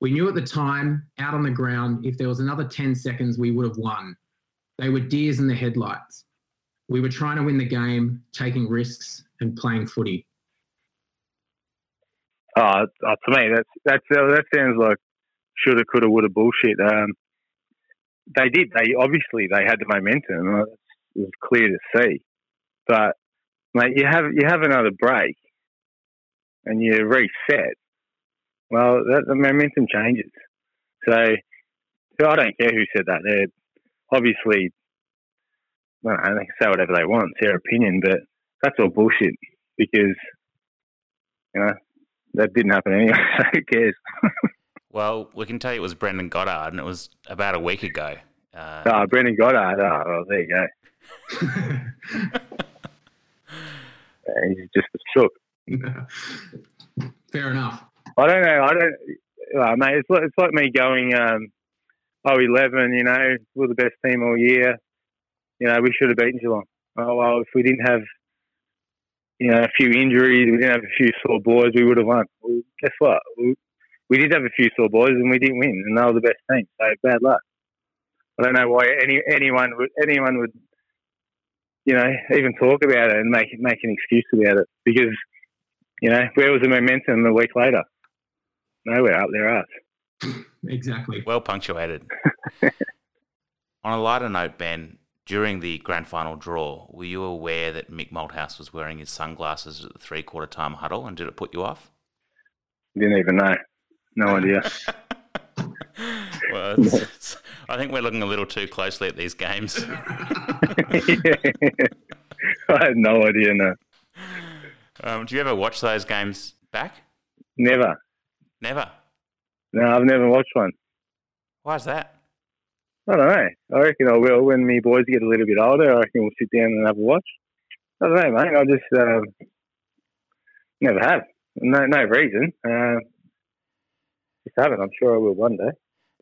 A: We knew at the time, out on the ground, if there was another 10 seconds, we would have won. They were deers in the headlights. We were trying to win the game, taking risks and playing footy.
K: Oh, to me, that's that's uh, that sounds like shoulda, coulda, woulda bullshit. Um, they did. They obviously they had the momentum. It was clear to see. But mate, you have you have another break, and you reset. Well, that, the momentum changes. So, so I don't care who said that. They're obviously, well, they can say whatever they want. It's their opinion, but that's all bullshit because you know that didn't happen anyway. So who cares?
L: well, we can tell you it was Brendan Goddard, and it was about a week ago.
K: Uh, oh, Brendan Goddard. Oh, well, there you go. he's just a shook.
A: Fair enough.
K: I don't know. I don't, well, mate. It's like, it's like me going, um, oh, 11, You know, we're the best team all year. You know, we should have beaten Geelong. Oh well, if we didn't have you know, a few injuries, we didn't have a few sore boys, we would have won. Well, guess what? We, we did have a few sore boys and we didn't win, and they were the best team. So bad luck. I don't know why any anyone would anyone would, you know, even talk about it and make make an excuse about it because, you know, where was the momentum a week later? Nowhere up their ass.
A: exactly.
L: Well punctuated. On a lighter note, Ben, during the grand final draw, were you aware that Mick Malthouse was wearing his sunglasses at the three quarter time huddle and did it put you off?
K: Didn't even know. No idea.
L: well, it's, it's, I think we're looking a little too closely at these games.
K: yeah. I had no idea, no.
L: Um, do you ever watch those games back?
K: Never.
L: Never?
K: No, I've never watched one.
L: Why is that?
K: I don't know. I reckon I will when my boys get a little bit older. I reckon we'll sit down and have a watch. I don't know, mate. I just um, never have. No, no reason. Uh, just haven't. I'm sure I will one day.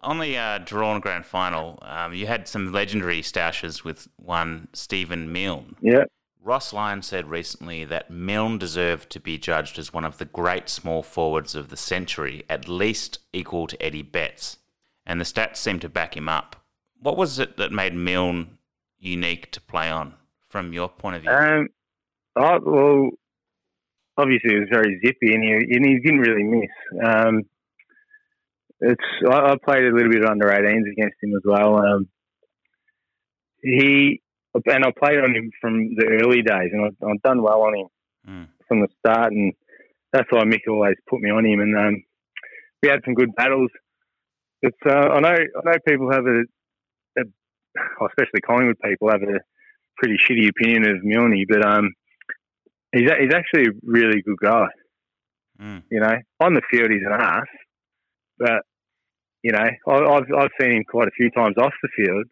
L: On the uh, drawn grand final, um, you had some legendary stashes with one Stephen Milne.
K: Yeah.
L: Ross Lyon said recently that Milne deserved to be judged as one of the great small forwards of the century, at least equal to Eddie Betts. And the stats seem to back him up. What was it that made Milne unique to play on, from your point of view?
K: Um, oh, well, obviously it was very zippy, and he, and he didn't really miss. Um, it's I, I, played a little bit under 18s against him as well. Um, he and I played on him from the early days, and I've, I've done well on him
L: mm.
K: from the start, and that's why Mick always put me on him. And um, we had some good battles. It's uh, I know I know people have a especially Collingwood people have a pretty shitty opinion of Milne, but um, he's a, he's actually a really good guy.
L: Mm.
K: You know, on the field he's an ass, but you know I've I've seen him quite a few times off the field,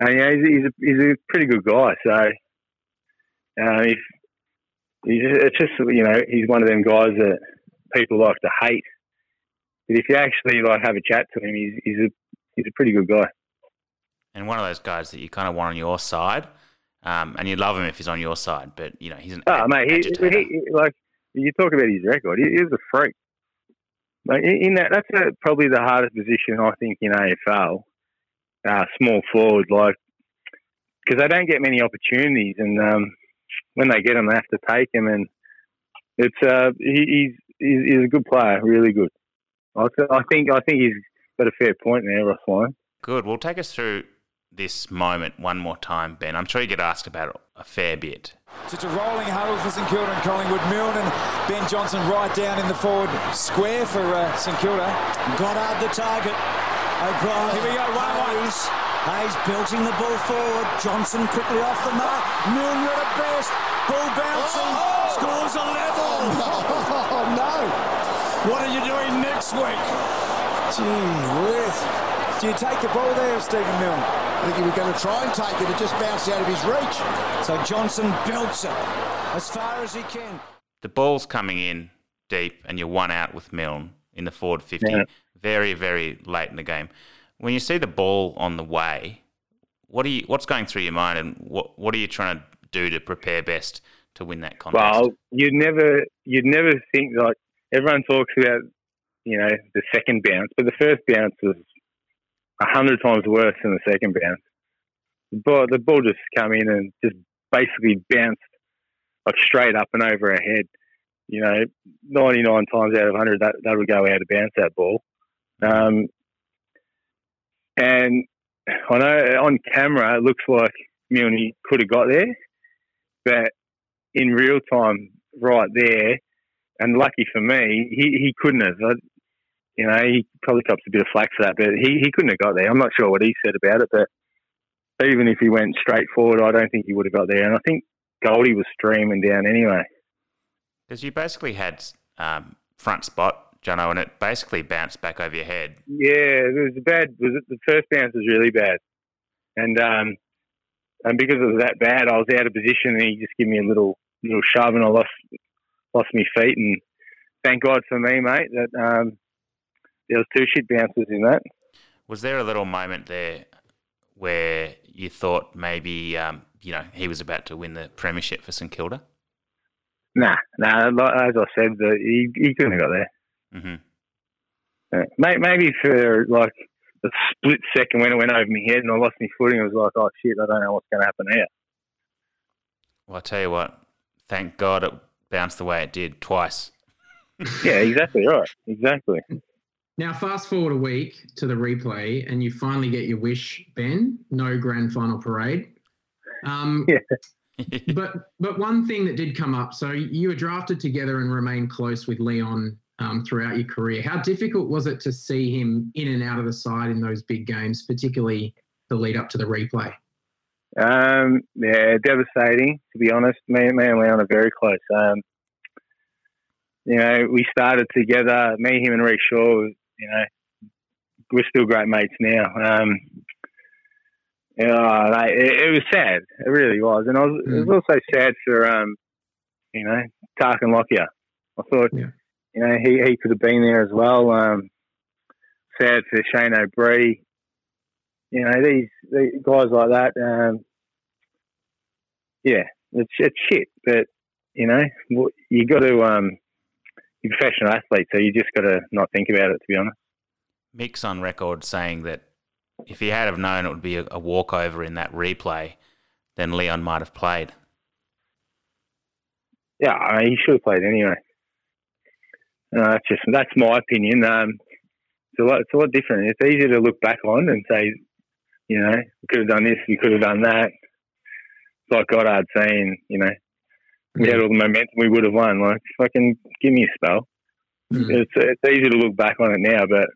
K: and yeah, he's, he's a, he's a pretty good guy. So uh, if he's it's just you know he's one of them guys that people like to hate, but if you actually like have a chat to him, he's he's a he's a pretty good guy
L: and one of those guys that you kind of want on your side. Um, and you love him if he's on your side, but you know he's an
K: oh, mate, he, he, like you talk about his record. He, he's a freak. Like in that, that's a, probably the hardest position I think in AFL. Uh, small forward, like because they don't get many opportunities, and um, when they get them, they have to take them. And it's uh, he, he's he's a good player, really good. I, I think I think he's got a fair point there, Ross Lyon.
L: Good. Well, take us through this moment one more time, Ben? I'm sure you get asked about it a fair bit.
N: It's a rolling huddle for St Kilda and Collingwood. Milne and Ben Johnson right down in the forward square for uh, St Kilda.
O: Goddard the target. O'Brien.
N: Here we go, one
O: Hayes. Hayes belting the ball forward. Johnson quickly off the mark. Milne at best. Ball bouncing. Oh, oh. Scores a level.
N: Oh, no. What are you doing next week?
O: Gee whiz.
N: Do you take the ball there, Stephen Milne?
P: I think he was going to try and take it. It just bounced out of his reach.
O: So Johnson belts it as far as he can.
L: The ball's coming in deep, and you're one out with Milne in the forward 50.
K: Yeah.
L: Very, very late in the game. When you see the ball on the way, what are you? What's going through your mind, and what what are you trying to do to prepare best to win that contest?
K: Well, you'd never, you'd never think like everyone talks about, you know, the second bounce, but the first bounce was a hundred times worse than the second bounce. But the ball just come in and just basically bounced like straight up and over our head. You know, ninety nine times out of hundred that that would go out of bounds that ball. Um, and I know on camera it looks like Milne could have got there, but in real time, right there, and lucky for me, he, he couldn't have. I, you know, he probably cops a bit of flack for that, but he, he couldn't have got there. I'm not sure what he said about it, but even if he went straight forward, I don't think he would have got there. And I think Goldie was streaming down anyway.
L: Because you basically had um, front spot, Jono, and it basically bounced back over your head.
K: Yeah, it was bad. Was it the first bounce was really bad, and um, and because it was that bad, I was out of position, and he just gave me a little little shove, and I lost lost my feet. And thank God for me, mate, that um, there was two shit bounces in that.
L: Was there a little moment there where you thought maybe um, you know he was about to win the premiership for St Kilda?
K: Nah, nah. like- As I said, he he couldn't have got there.
L: Mm-hmm.
K: Uh, maybe for like a split second when it went over my head and I lost my footing, I was like, oh shit, I don't know what's going to happen here.
L: Well, I tell you what, thank God it bounced the way it did twice.
K: Yeah, exactly right. Exactly.
A: Now, fast forward a week to the replay, and you finally get your wish, Ben. No grand final parade. Um, but but one thing that did come up. So you were drafted together and remained close with Leon um, throughout your career. How difficult was it to see him in and out of the side in those big games, particularly the lead up to the replay?
K: Um, yeah, devastating to be honest. Me, me and Leon are very close. Um, you know, we started together. Me, him, and Rhyce Shaw. You know, we're still great mates now. Um, yeah, like, it, it was sad. It really was, and I was, it was also sad for um, you know, Tarkyn Lockyer. I thought, you know, he, he could have been there as well. Um, sad for Shane O'Bree. You know, these, these guys like that. Um, yeah, it's it's shit, but you know, you got to um, you're a professional athlete, so you just got to not think about it. To be honest.
L: Mick's on record saying that if he had have known it would be a, a walkover in that replay, then Leon might have played.
K: Yeah, I mean, he should have played anyway. No, that's just that's my opinion. Um, it's a lot. It's a lot different. It's easier to look back on and say, you know, we could have done this, we could have done that. It's like Goddard saying, you know, we had all the momentum, we would have won. Like, fucking give me a spell. It's it's easy to look back on it now, but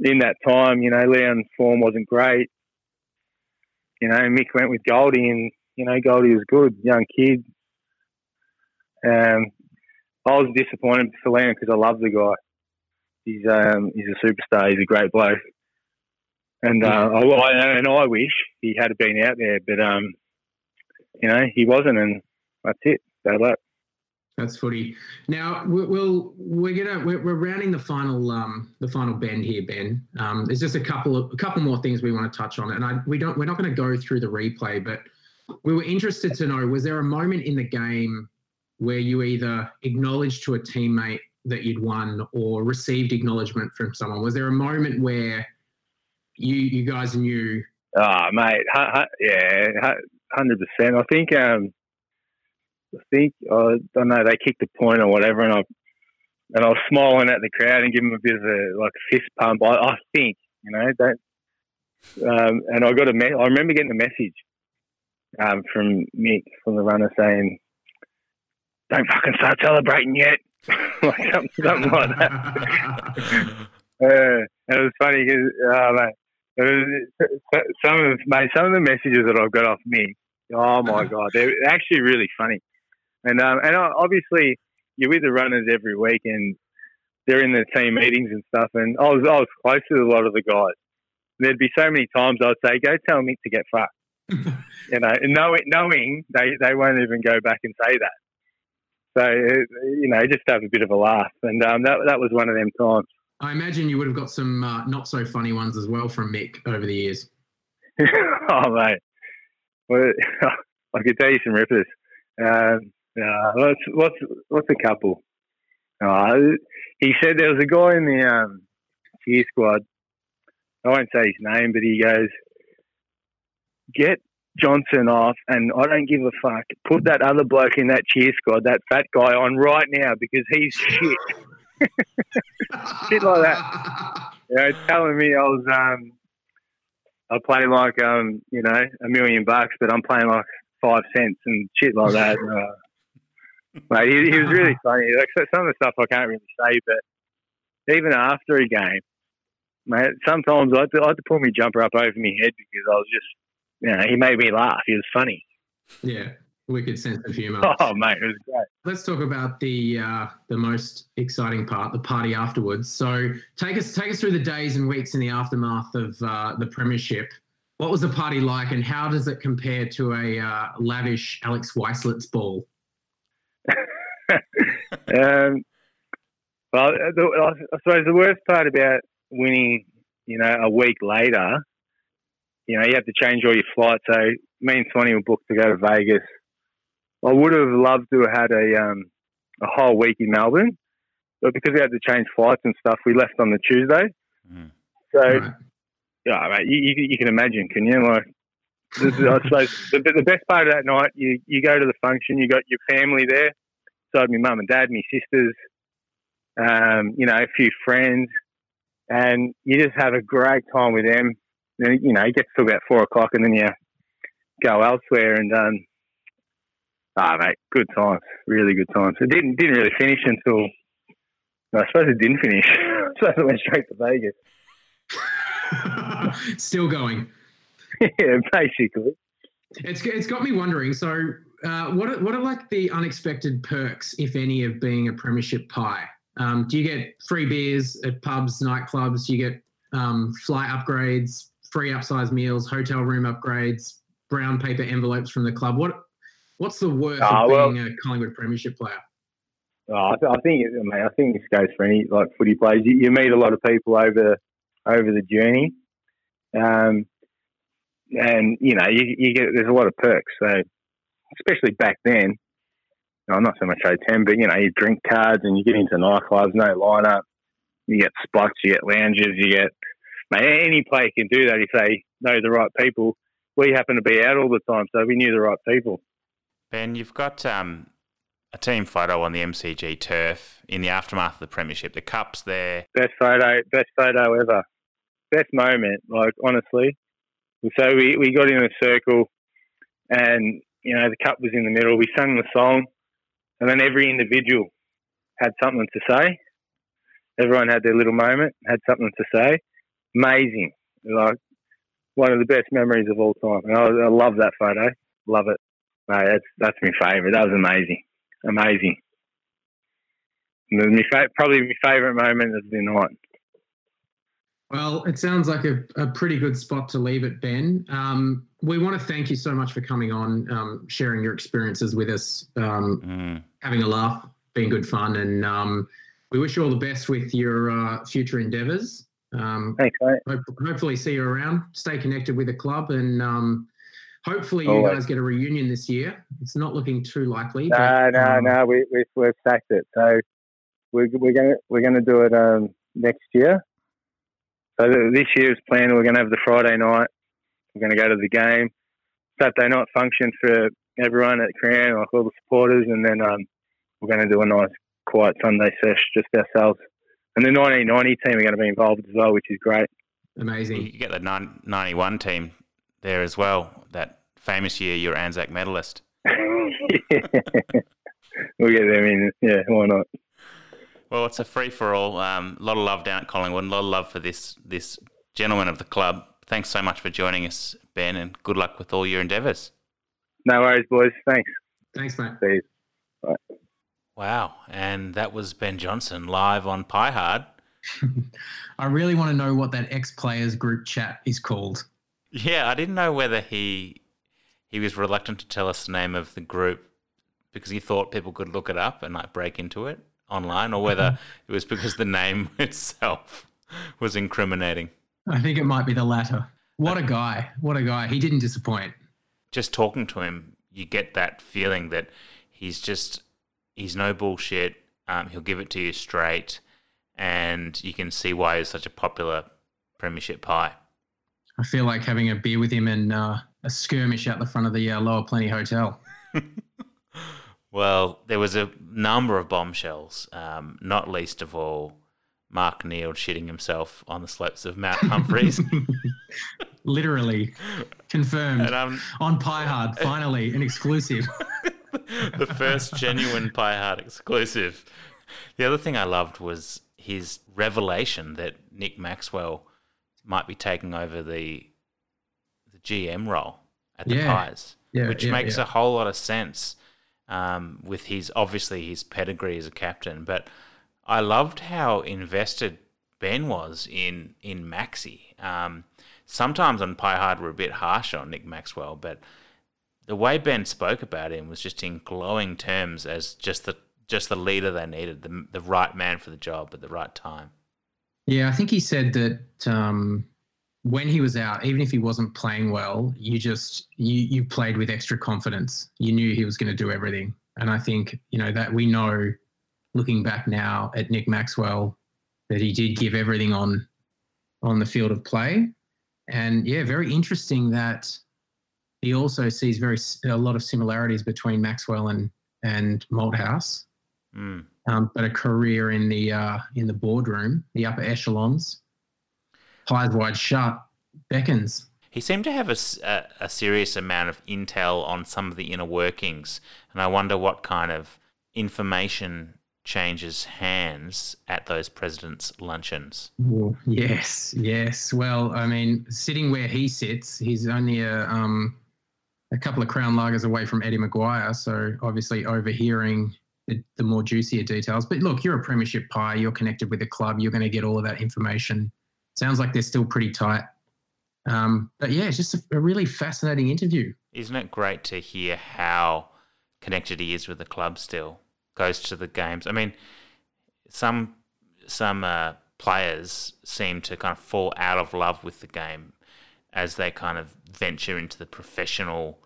K: in that time, you know, Leon's form wasn't great. You know, Mick went with Goldie, and you know, Goldie was good, young kid. Um, I was disappointed for Leon because I love the guy. He's um, he's a superstar. He's a great bloke, and uh, I, and I wish he had been out there, but um, you know, he wasn't, and that's it. Bad luck.
A: That's footy. Now we- we'll we're gonna we're, we're rounding the final um the final bend here, Ben. Um, there's just a couple of a couple more things we want to touch on, and I we don't we're not going to go through the replay, but we were interested to know was there a moment in the game where you either acknowledged to a teammate that you'd won or received acknowledgement from someone? Was there a moment where you you guys knew?
K: Ah, mate, hu- hu- yeah, hundred percent. I think, um, I think I don't know. They kicked a point or whatever, and I and I was smiling at the crowd and giving them a bit of a like fist pump. I, I think, you know, don't. Um, and I got a me- I remember getting a message um, from Mick from the runner saying, "Don't fucking start celebrating yet," like something, something like that. Uh, and it was funny because uh, mate, it was, some of mate, some of the messages that I've got off me, oh my god, they're actually really funny. And um, and uh, obviously you're with the runners every week, and they're in the team meetings and stuff. And I was I was close to a lot of the guys, there'd be so many times I'd say, "Go tell Mick to get fucked." you know, knowing knowing they they won't even go back and say that. So you know, just have a bit of a laugh, and um, that that was one of them times.
A: I imagine you would have got some uh, not so funny ones as well from Mick over the years.
K: oh mate, well, I could tell you some rippers. Um, uh, what's what's what's a couple? Uh, he said there was a guy in the um, cheer squad. I won't say his name, but he goes, "Get Johnson off, and I don't give a fuck. Put that other bloke in that cheer squad, that fat guy, on right now because he's shit." shit like that. You know, telling me I was um, I play like um, you know, a million bucks, but I'm playing like five cents and shit like that. uh, mate, he, he, was really funny. Like some of the stuff I can't really say, but even after a game, mate, sometimes I had to, I had to pull my jumper up over my head because I was just, you know, he made me laugh. He was funny.
A: Yeah, wicked sense of humour.
K: Oh, mate, it was great.
A: Let's talk about the uh, the most exciting part, the party afterwards. So take us take us through the days and weeks in the aftermath of uh, the premiership. What was the party like, and how does it compare to a uh, lavish Alex Waislitz ball?
K: um, well, I suppose the worst part about winning, you know, a week later, you know, you have to change all your flights. So me and Swanee were booked to go to Vegas I would have loved to have had a um, a whole week in Melbourne, but because we had to change flights and stuff, we left on the Tuesday. Mm. So, right. yeah, mate, you, you, you, can imagine, can you? Like, this is, I suppose the, the best part of that night, you you go to the function, you got your family there, so my mum and dad, my sisters, um, you know, a few friends, and you just have a great time with them. Then you know, it gets to about four o'clock, and then you go elsewhere and um, Ah, mate, good times, really good times. It didn't didn't really finish until no, I suppose it didn't finish. I suppose it went straight to
A: Vegas. Still going.
K: yeah, basically.
A: It's it's got me wondering. So, uh, what are, what are like the unexpected perks, if any, of being a premiership pie? Um, do you get free beers at pubs, nightclubs? Do you get um, flight upgrades, free upsize meals, hotel room upgrades, brown paper envelopes from the club? What What's the worth uh, of well, being a Collingwood Premiership player?
K: Oh, I, th- I think, mate, I think this goes for any like footy players. You, you meet a lot of people over over the journey, um, and you know you, you, get there's a lot of perks. So, especially back then, no, not so much O10, but you know you drink cards and you get into nightclubs, no lineup. You get spots, you get lounges, you get mate, any player can do that if they know the right people. We happen to be out all the time, so we knew the right people.
L: Ben, you've got um, a team photo on the MCG turf in the aftermath of the premiership. The cup's there.
K: Best photo, best photo ever. Best moment, like honestly. So we, we got in a circle, and you know the cup was in the middle. We sang the song, and then every individual had something to say. Everyone had their little moment, had something to say. Amazing, like one of the best memories of all time. And I, I love that photo. Love it. No, that's that's my favourite. That was amazing, amazing. My fa- probably my favourite moment of the night.
A: Well, it sounds like a, a pretty good spot to leave it, Ben. Um, we want to thank you so much for coming on, um, sharing your experiences with us, um, mm. having a laugh, being good fun, and um, we wish you all the best with your uh, future endeavours. Um,
K: Thanks. Hope,
A: hopefully, see you around. Stay connected with the club, and um, Hopefully, you guys get a reunion this year. It's not looking too likely.
K: No, but, no, um, no. We, we we've sacked it. So we're we're gonna we're gonna do it um, next year. So this year's plan, we're gonna have the Friday night. We're gonna go to the game. Saturday night function for everyone at Crown, like all the supporters, and then um, we're going to do a nice, quiet Sunday sesh just ourselves. And the 1990 team are going to be involved as well, which is great.
A: Amazing.
L: You get the 91 team there as well. That famous year you're Anzac medalist.
K: we'll get them in. Yeah, why not?
L: Well, it's a free for all. Um, a lot of love down at Collingwood. A lot of love for this this gentleman of the club. Thanks so much for joining us, Ben, and good luck with all your endeavours.
K: No worries, boys. Thanks.
A: Thanks, mate.
K: See you. Bye.
L: Wow, and that was Ben Johnson live on Pie Hard
A: I really want to know what that ex players group chat is called.
L: Yeah, I didn't know whether he he was reluctant to tell us the name of the group because he thought people could look it up and like break into it online, or whether it was because the name itself was incriminating.
A: I think it might be the latter. What a guy! What a guy! He didn't disappoint.
L: Just talking to him, you get that feeling that he's just he's no bullshit. Um, he'll give it to you straight, and you can see why he's such a popular premiership pie.
A: I feel like having a beer with him and uh, a skirmish out the front of the uh, Lower Plenty Hotel.
L: well, there was a number of bombshells, um, not least of all Mark Neeld shitting himself on the slopes of Mount Humphreys.
A: Literally confirmed
L: And, um,
A: on Pie Hard. Finally, an exclusive.
L: the first genuine Pie Hard exclusive. The other thing I loved was his revelation that Nick Maxwell might be taking over the the GM role at the
A: Yeah.
L: Pies,
A: Yeah,
L: which
A: yeah,
L: makes a whole lot of sense um, with his obviously his pedigree as a captain. But I loved how invested Ben was in in Maxi. Um, sometimes on Pie Hard we're a bit harsh on Nick Maxwell, but the way Ben spoke about him was just in glowing terms as just the just the leader they needed, the the right man for the job at the right time.
A: Yeah, I think he said that um, when he was out, even if he wasn't playing well, you just you you played with extra confidence. You knew he was going to do everything, and I think you know that we know, looking back now at Nick Maxwell, that he did give everything on on the field of play, and yeah, very interesting that he also sees very a lot of similarities between Maxwell and and Malthouse
L: Mm.
A: um, but a career in the uh, in the boardroom, the upper echelons, eyes wide shut, beckons.
L: He seemed to have a a serious amount of intel on some of the inner workings, and I wonder what kind of information changes hands at those presidents' luncheons.
A: Yes, yes. Well, I mean, sitting where he sits, he's only a um, a couple of crown lagers away from Eddie McGuire, so obviously overhearing the, the more juicier details. But look, you're a premiership pie. You're connected with the club. You're going to get all of that information. Sounds like they're still pretty tight. Um, but yeah, it's just a, a really fascinating interview.
L: Isn't it great to hear how connected he is with the club still? Goes to the games. I mean, some some uh, players seem to kind of fall out of love with the game as they kind of venture into the professional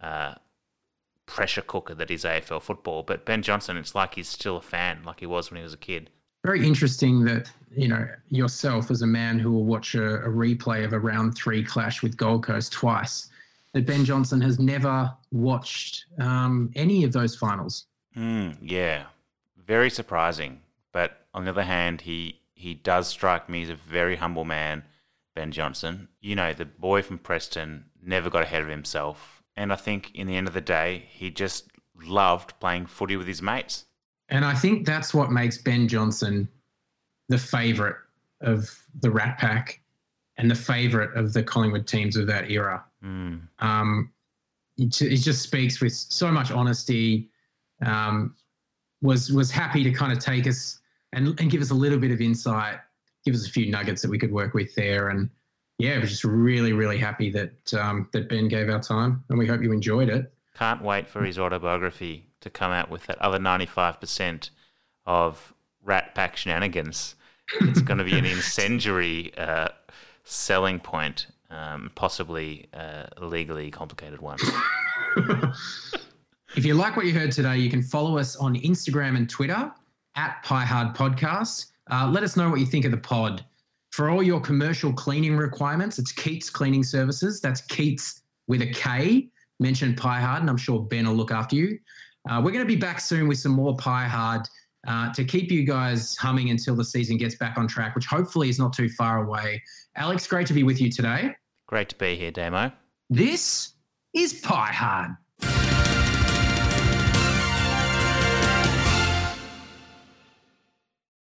L: uh, pressure cooker that is AFL football. But Ben Johnson, it's like he's still a fan, like he was when he was a kid.
A: very interesting that you know yourself as a man who will watch a, a replay of a round three clash with Gold Coast twice, that Ben Johnson has never watched um, any of those finals.
L: Mm, yeah, very surprising. But on the other hand, he he does strike me as a very humble man, Ben Johnson. You know, the boy from Preston never got ahead of himself, and I think in the end of the day, he just loved playing footy with his mates.
A: And I think that's what makes Ben Johnson the favourite of the Rat Pack and the favourite of the Collingwood teams of that era.
L: Mm.
A: Um, he, just speaks with so much honesty. Um, was was happy to kind of take us and, and give us a little bit of insight, give us a few nuggets that we could work with there. And yeah, we're just really really happy that um, that Ben gave our time, and we hope you enjoyed it.
L: Can't wait for his autobiography to come out with that other ninety-five percent of Rat Pack shenanigans. It's going to be an incendiary uh, selling point, um, possibly uh, a legally complicated one.
A: If you like what you heard today, you can follow us on Instagram and Twitter at Pie Hard Podcast. Uh, let us know what you think of the pod. For all your commercial cleaning requirements, it's Keats Cleaning Services. That's Keats with a K. Mention Pie Hard, and I'm sure Ben will look after you. Uh, we're going to be back soon with some more Pie Hard uh, to keep you guys humming until the season gets back on track, which hopefully is not too far away. Alex, great to be with you today.
L: Great to be here, Damo.
A: This is Pie Hard.